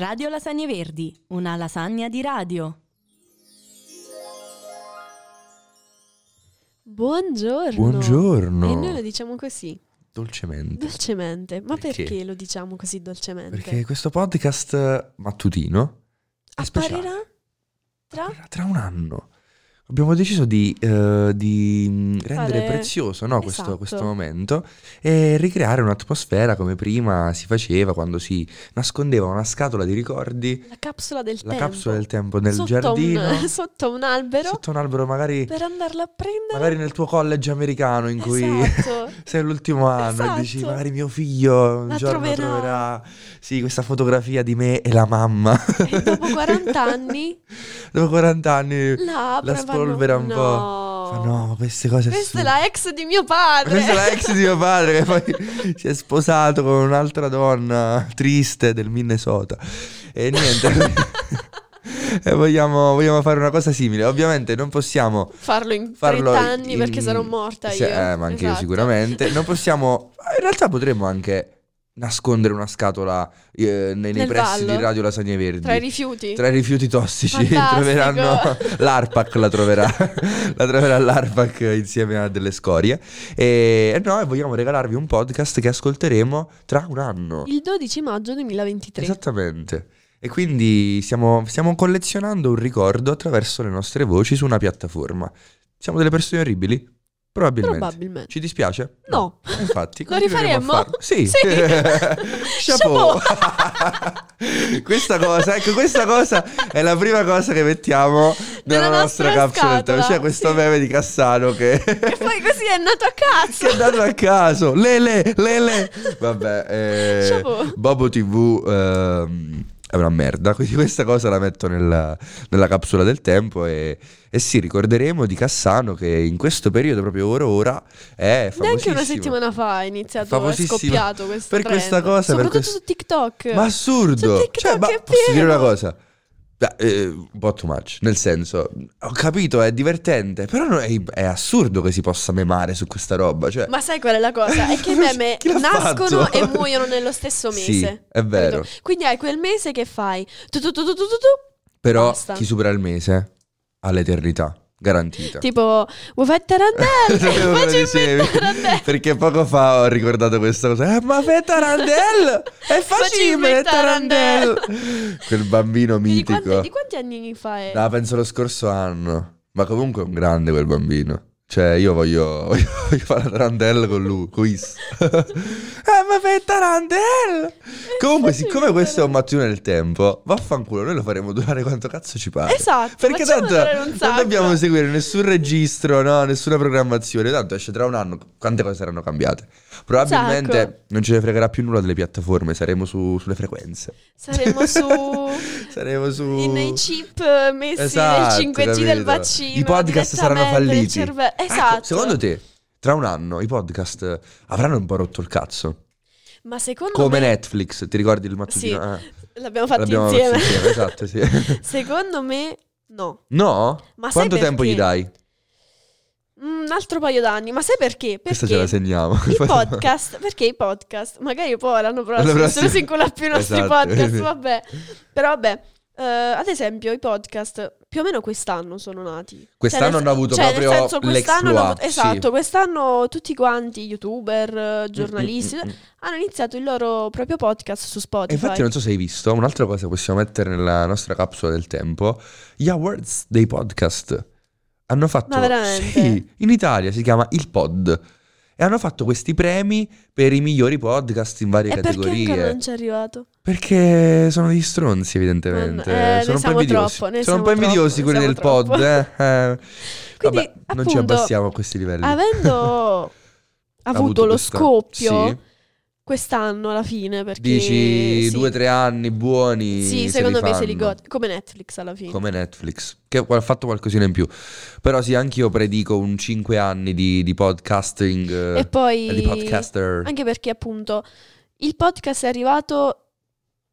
Radio Lasagne Verdi, una lasagna di radio. Buongiorno. Buongiorno. E noi lo diciamo così, Dolcemente. dolcemente. Ma perché, Perché? lo diciamo così dolcemente? Perché questo podcast mattutino apparirà tra Apparirà tra un anno. Abbiamo deciso di, eh, di, mm, rendere Fare- prezioso no, questo, Esatto. questo momento e ricreare un'atmosfera come prima si faceva quando si nascondeva una scatola di ricordi, la capsula del la tempo. capsula del tempo nel sotto giardino, Un, sotto un albero sotto un albero magari, per andarla a prendere. magari nel tuo college americano in cui Esatto. sei all'ultimo anno Esatto. e dici magari mio figlio un La giorno troverà. troverà sì, questa fotografia di me e la mamma. e dopo 40 anni Dopo 40 anni la la e fanno, spolvera un no. po'. No, ma queste cose Questa è assurde. la ex di mio padre. Questa è la ex di mio padre che poi si è sposato con un'altra donna triste del Minnesota. E niente. e vogliamo, vogliamo fare una cosa simile. Ovviamente non possiamo Farlo in 30 farlo anni in- perché sarò morta Se- io. eh, ma anche io Esatto. sicuramente. Non possiamo. In realtà potremmo anche nascondere una scatola eh, nei, nei pressi vallo? di Radio Lasagne Verdi. Tra i rifiuti. Tra i rifiuti tossici troveranno l'ARPAC la troverà la troverà l'ARPAC insieme a delle scorie e e noi vogliamo regalarvi un podcast che ascolteremo tra un anno Il 12 maggio 2023. esattamente e quindi stiamo, stiamo collezionando un ricordo attraverso le nostre voci su una piattaforma siamo delle persone orribili? Probabilmente Probabilmente. ci dispiace? No. Infatti, Lo a rifaremmo? Sì. Sì. Chapeau. questa cosa, ecco, questa cosa è la prima cosa che mettiamo nella, Nella nostra, nostra capsula. C'è questo sì. meme di Cassano che, E poi così è nato a cazzo. che è andato a caso. Lele, lele. Vabbè, eh, Chapeau. Bobo TV ehm, è una merda, quindi questa cosa la metto nella, nella capsula del tempo e, e sì, ricorderemo di Cassano che in questo periodo, proprio ora ora, è famosissimo. Neanche una settimana fa è iniziato, è scoppiato questo per trend. questa cosa, per Soprattutto questo- su TikTok. Ma assurdo! Su TikTok Cioè, ma posso dire una cosa? Eh, un po' too much, nel senso, ho capito, è divertente, però è, è assurdo che si possa memare su questa roba, cioè... Ma sai qual è la cosa? È che i meme nascono fatto? e muoiono nello stesso mese. Sì, è vero. Quindi hai quel mese che fai tu tu tu, Però basta. chi supera il mese ha l'eternità garantita. tipo vuoi fare Tarandelle? Facci Tarandelle. perché poco fa ho ricordato questa cosa. Eh, ma fai Tarandel! È facile Facile Tarandel! Quel bambino Di mitico. quanti, di quanti anni fa è? No, penso lo scorso anno. Ma comunque è un grande quel bambino. Cioè, io voglio, voglio, voglio fare la tarantella con lui, con Is. eh, fai tarantella! Comunque, siccome questo è un mattino del tempo, vaffanculo, noi lo faremo durare quanto cazzo ci pare. Esatto, Perché tanto non dobbiamo seguire nessun registro, no? nessuna programmazione. Tanto esce tra un anno, quante cose saranno cambiate. Probabilmente Sacco. non ce ne fregherà più nulla delle piattaforme, saremo su- sulle frequenze. Saremo su Saremo su... in- nei chip messi Esatto, nel 5G del capito? vaccino. I podcast saranno nel falliti. cervello. Ecco, Esatto. secondo te, tra un anno i podcast avranno un po' rotto il cazzo? Ma secondo Come me Netflix, ti ricordi il mattutino? Sì, Eh, l'abbiamo fatto l'abbiamo insieme. insieme, esatto, sì. Secondo me no. No? Ma Quanto tempo perché? gli dai? Mm, Un altro paio d'anni, ma sai perché? Questa ce la Perché segniamo. i podcast, perché i podcast, magari poi l'anno prossimo, L'anno prossimo- si incolla più i nostri Esatto. podcast, vabbè. Però vabbè, eh, ad esempio i podcast più o meno quest'anno sono nati. Quest'anno Cioè, hanno avuto cioè, proprio senso, quest'anno avuto- Esatto, sì. quest'anno tutti quanti, youtuber, giornalisti, Mm, mm, mm, mm. hanno iniziato il loro proprio podcast su E Spotify. infatti non so se hai visto, un'altra cosa che possiamo mettere nella nostra capsula del tempo, gli awards dei podcast. Hanno fatto... Ma veramente? Sì, in Italia si chiama Il Pod. E hanno fatto questi premi per i migliori podcast in varie e perché categorie. ancora non ci è arrivato? Perché sono degli stronzi, evidentemente. Man- eh, sono un po' invidiosi. troppo, sono un po' invidiosi troppo, quelli del siamo pod. Eh? Eh. Quindi, Vabbè, non ci appunto, abbassiamo a questi livelli. Avendo avuto, lo questa- scoppio Sì. Quest'anno alla fine, perché Dici sì. due o tre anni buoni. Sì, se secondo me se li godi, come Netflix alla fine. Come Netflix, che ha fatto qualcosina in più. Però sì, anch'io predico un 5 anni di, di podcasting. eh, e poi e di podcaster. anche perché appunto il podcast è arrivato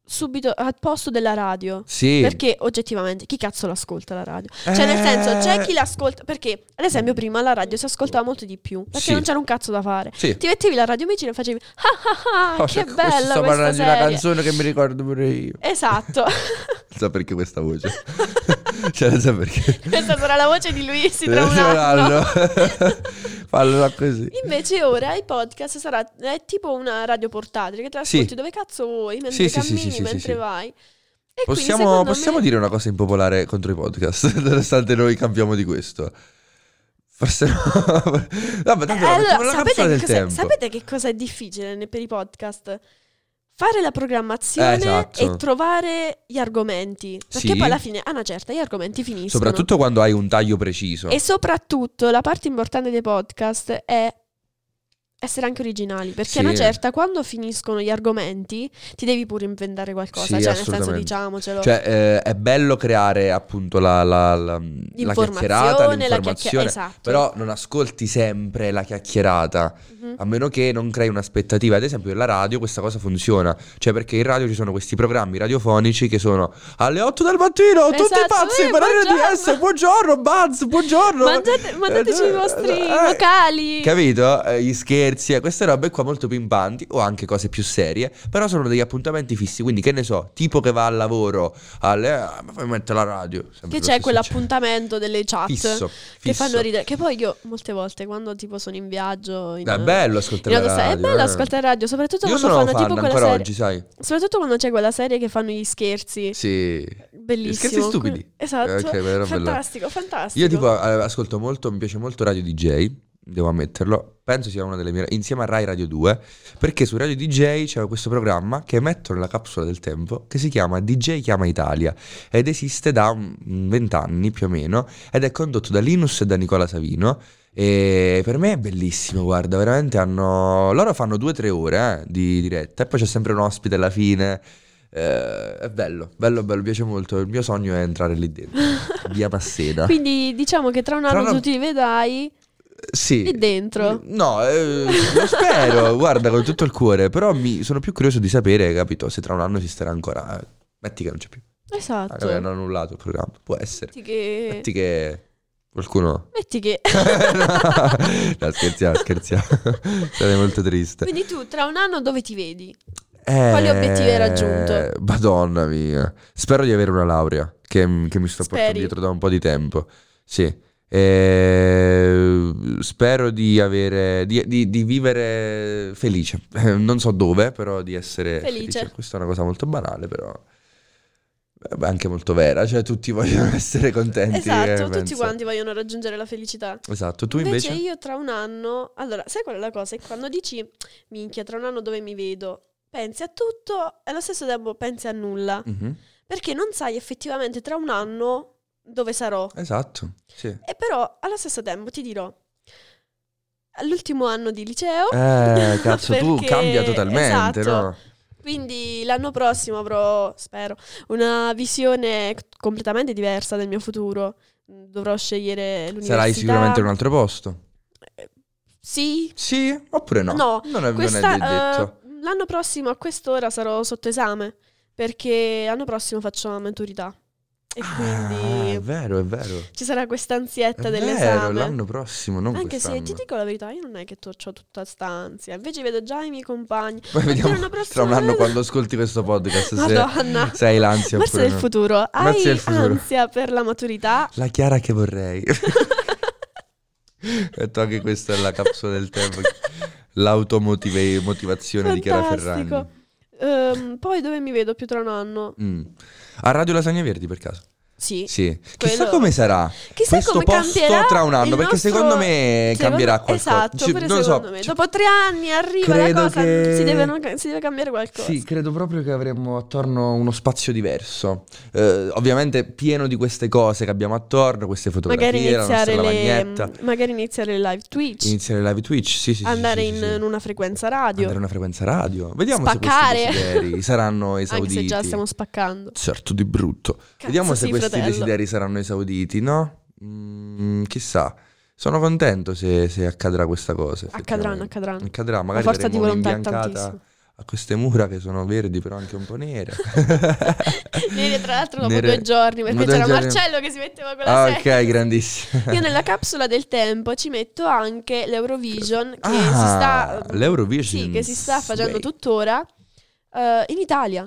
subito al posto della radio. Sì. Perché oggettivamente chi cazzo l'ascolta la radio? Cioè, nel Eh. senso, c'è chi l'ascolta. Perché, ad esempio, prima la radio si ascoltava molto di più. Perché Sì. non c'era un cazzo da fare. Sì. Ti mettevi la radio vicino e facevi. Ah ah ah, Oh, che questo bella sto questa parlando di una canzone che mi ricordo pure io. Esatto. Non so perché questa voce. cioè, non so perché. Questa sarà la voce di Luisi tra un anno. Fallo così. Invece ora i podcast sarà è tipo una radio portatile che te Sì. dove cazzo vuoi, mentre Sì, cammini, sì, mentre vai. E Possiamo, possiamo me- dire una cosa impopolare contro i podcast, nonostante noi campiamo di questo. Forse no. Vabbè, tanto Eh, allora, sapete, che sapete che cosa è difficile per i podcast? Fare la programmazione Eh, esatto. e trovare gli argomenti. Perché Sì. poi alla fine, a una certa, gli argomenti finiscono. Soprattutto quando hai un taglio preciso. E soprattutto la parte importante dei podcast è essere anche originali. Perché Sì. una certa, quando finiscono gli argomenti, ti devi pure inventare qualcosa. Sì, cioè, nel senso, diciamocelo. Cioè, eh, è bello creare appunto la, la, la, la chiacchierata, la l'informazione, chiacchiera- esatto. però non ascolti sempre la chiacchierata, Mhm. a meno che non crei un'aspettativa. Ad esempio, nella radio questa cosa funziona, cioè perché in radio ci sono questi programmi radiofonici che sono alle 8 del mattino, tutti Esatto, pazzi eh, per buongiorno. RDS, buongiorno Buzz, buongiorno. Mangiate- mandateci i Eh, vostri eh, vocali. Capito? Eh, gli scherzi, eh, queste robe qua molto pimpanti o anche cose più serie, però sono degli appuntamenti fissi, quindi che ne so, tipo che va al lavoro, alle... ah, ma fai mettere la radio. Che c'è quell'appuntamento delle chat Fisso, che fisso. fanno ridere. Che poi io molte volte quando tipo sono in viaggio in, È bello ascoltare in radio. è bello eh. ascoltare radio, soprattutto Io quando fanno fan tipo quella serie. oggi, sai. Soprattutto quando c'è quella serie che fanno gli scherzi. Sì. Bellissimo. Scherzi stupidi. Esatto. Eh, ok, però bello. fantastico, fantastico. Io tipo eh, ascolto molto, mi piace molto Radio DJ, devo ammetterlo. Penso sia una delle mie insieme a Rai Radio 2, perché su Radio DJ c'è questo programma che emettono nella capsula del tempo che si chiama DJ chiama Italia ed esiste da un vent'anni più o meno ed è condotto da Linus e da Nicola Savino e per me è bellissimo, guarda, veramente hanno loro fanno due o tre ore eh, di diretta e poi c'è sempre un ospite alla fine. Eh, è bello, bello, bello, piace molto. Il mio sogno è entrare lì dentro, via Massena. Quindi diciamo che tra un Tra anno anno- tu ti vedrai Sì. lì dentro. No, eh, lo spero, guarda, con tutto il cuore. Però mi sono più curioso di sapere, capito, se tra un anno esisterà ancora. Metti che non c'è più. Esatto. Magari hanno annullato il programma. Può essere. Metti che... Metti che qualcuno. Metti che... no, scherziamo, scherziamo. Sarei molto triste. Quindi tu tra un anno dove ti vedi? Eh, Quali obiettivi hai raggiunto? Madonna mia. Spero di avere una laurea che, che mi sto portando Speri? dietro da un po' di tempo. Sì. Eh, spero di avere di, di- di vivere felice. Eh, Non so dove, però di essere Felice. felice. Questa è una cosa molto banale, però eh, anche molto vera. Cioè, tutti vogliono essere contenti. Esatto, eh, tutti penso. quanti vogliono raggiungere la felicità. Esatto. Tu invece? io tra un anno, allora, sai qual è la cosa? È quando dici, minchia, tra un anno dove mi vedo, pensi a tutto e allo stesso tempo pensi a nulla. Mhm. Perché non sai effettivamente tra un anno dove sarò. Esatto. Sì. E però allo stesso tempo ti dirò, all'ultimo anno di liceo, Eh, cazzo, tu Perché- cambia totalmente, esatto. no? quindi l'anno prossimo avrò, spero, una visione completamente diversa del mio futuro. Dovrò scegliere l'università. Sarai sicuramente in un altro posto. Sì, Sì, oppure no? No, non è, Questa, non è detto. eh, l'anno prossimo a quest'ora sarò sotto esame perché l'anno prossimo faccio la maturità e Ah, quindi è vero, è vero. ci sarà questa ansietta vero, dell'esame. l'anno prossimo, non Anche se quest'anno. ti dico la verità, io non è che ho tutta sta ansia, invece vedo già i miei compagni. Poi vediamo tra un anno quando ascolti questo podcast se, Madonna. se hai l'ansia oppure del no. futuro, hai del futuro. ansia per la maturità? La Chiara che vorrei. Ho detto anche questa è la capsula del tempo. L'automotivazione di Chiara Ferragni. Ehm, poi dove mi vedo più tra un anno? Mm. A Radio Lasagne Verdi per caso? Sì. Sì. Chissà Quello- come sarà Chissà questo come posto tra un anno, perché nostro- secondo me secondo- cambierà qualcosa. Esatto, Ci- pure non lo so, secondo me. ci- Dopo tre anni arriva la credo cosa, che- si, deve, si deve cambiare qualcosa. Sì, credo proprio che avremo attorno uno spazio diverso. Eh, ovviamente pieno di queste cose che abbiamo attorno, queste fotografie, magari la iniziare, le, magari iniziare le live Twitch, Iniziare live Twitch, sì, sì, andare sì, in, sì, sì. in una frequenza radio, Andare a una frequenza radio. Vediamo Spaccare. se questi saranno anche esauditi. se già stiamo spaccando. Certo, di brutto. Cazzo, Vediamo se sì, questi desideri saranno esauditi, no? Mm, chissà. Sono contento se, se accadrà questa cosa. Accadranno, accadranno. Accadrà, La magari forza di volontà tantissima. ha queste mura che sono verdi però anche un po' nere. Nere, tra l'altro dopo Nere- due giorni, perché c'era giorni. Marcello che si metteva con la Ah, ok, grandissimo. Io nella capsula del tempo ci metto anche l'Eurovision che Ah, si sta l'Eurovision. Sì, che si sta facendo tuttora eh, in Italia.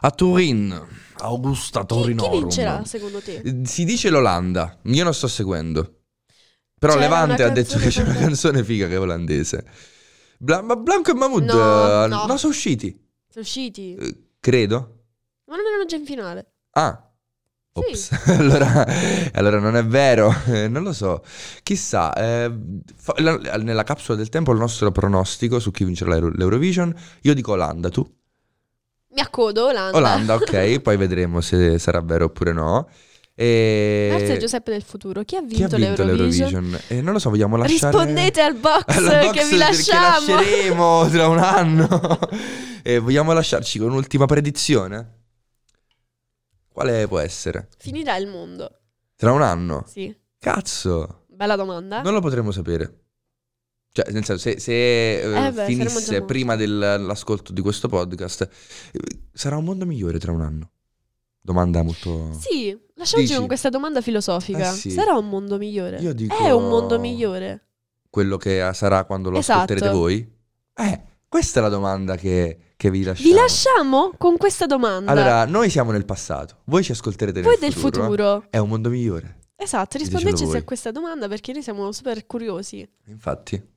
A Turin, Augusta Chi, Torinorum. chi vincerà secondo te? Si dice l'Olanda, io non sto seguendo. Però C'era Levante ha detto che c'è una canzone figa che è olandese. Bla- ma Blanco e Mahmood No, eh, no. sono usciti, Sono usciti? eh, credo. Ma non erano già in finale. Ah. Sì. Ops, allora, allora non è vero, eh, non lo so. Chissà, eh, fa- la- nella capsula del tempo il nostro pronostico su chi vincerà l'Euro- l'Eurovision. Io dico Olanda, tu? Mi accodo, Olanda. Olanda, ok, poi vedremo se sarà vero oppure no. E... Grazie a Giuseppe del futuro. Chi ha vinto, Chi ha vinto l'Eurovision? l'Eurovision? Eh, non lo so, vogliamo lasciare... Rispondete al box, box che vi lasciamo. Che lasceremo tra un anno. e vogliamo lasciarci con un'ultima predizione? Quale può essere? Finirà il mondo. Tra un anno? Sì. Cazzo, Bella domanda. non lo potremo sapere. Cioè, nel senso, se, se, eh, Eh beh, finisse prima dell'ascolto di questo podcast, eh, sarà un mondo migliore tra un anno? Domanda molto... Sì, lasciamoci Dici? con questa domanda filosofica. Eh sì. Sarà un mondo migliore? Io dico... È un mondo migliore. Quello che sarà quando lo Esatto. ascolterete voi? Eh, questa è la domanda che, che vi lasciamo. Vi lasciamo con questa domanda. Allora, noi siamo nel passato, voi ci ascolterete Voi nel del futuro. È un mondo migliore, Esatto, rispondeteci voi. a questa domanda perché noi siamo super curiosi. infatti.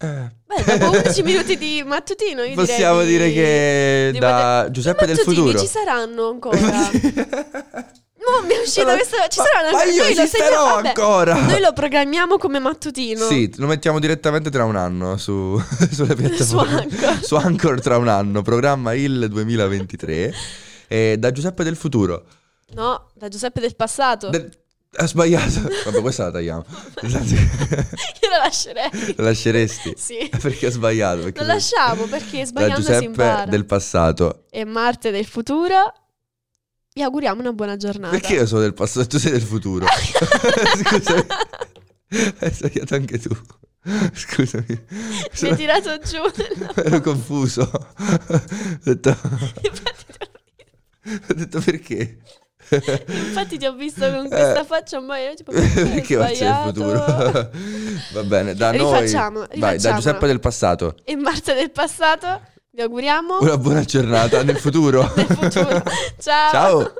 Eh, Beh, dopo 11 minuti di mattutino io possiamo dire di- che di da poter- Giuseppe del futuro. ci saranno ancora. No, mi è uscita questa. Ci ma- saranno ma io Noi segniamo- vabbè, ancora. Noi lo programmiamo come mattutino. Sì, lo mettiamo direttamente tra un anno su, sulle piattaforme. Anchor. Su Anchor tra un anno, programma il 2023. E da Giuseppe del futuro. No, da Giuseppe del passato. Del- Ha sbagliato. Vabbè, questa la tagliamo. Io la lascerei. La lasceresti? Sì. Perché ho sbagliato. Perché Lo lasciamo perché da sbagliando si Giuseppe del passato. E Marte del futuro. Vi auguriamo una buona giornata. Perché io sono del passato e tu sei del futuro? Scusami. Hai sbagliato anche tu. Scusami. Mi Sono- hai tirato giù. nella- Ero confuso. Ho detto, ho detto perché? Infatti ti ho visto con questa Eh. faccia ma io tipo Perché faccio il futuro? Va bene, da noi. Rifacciamo, Vai, da. Giuseppe del passato. E Marte del passato vi auguriamo Una buona giornata nel futuro. nel futuro. Ciao. Ciao.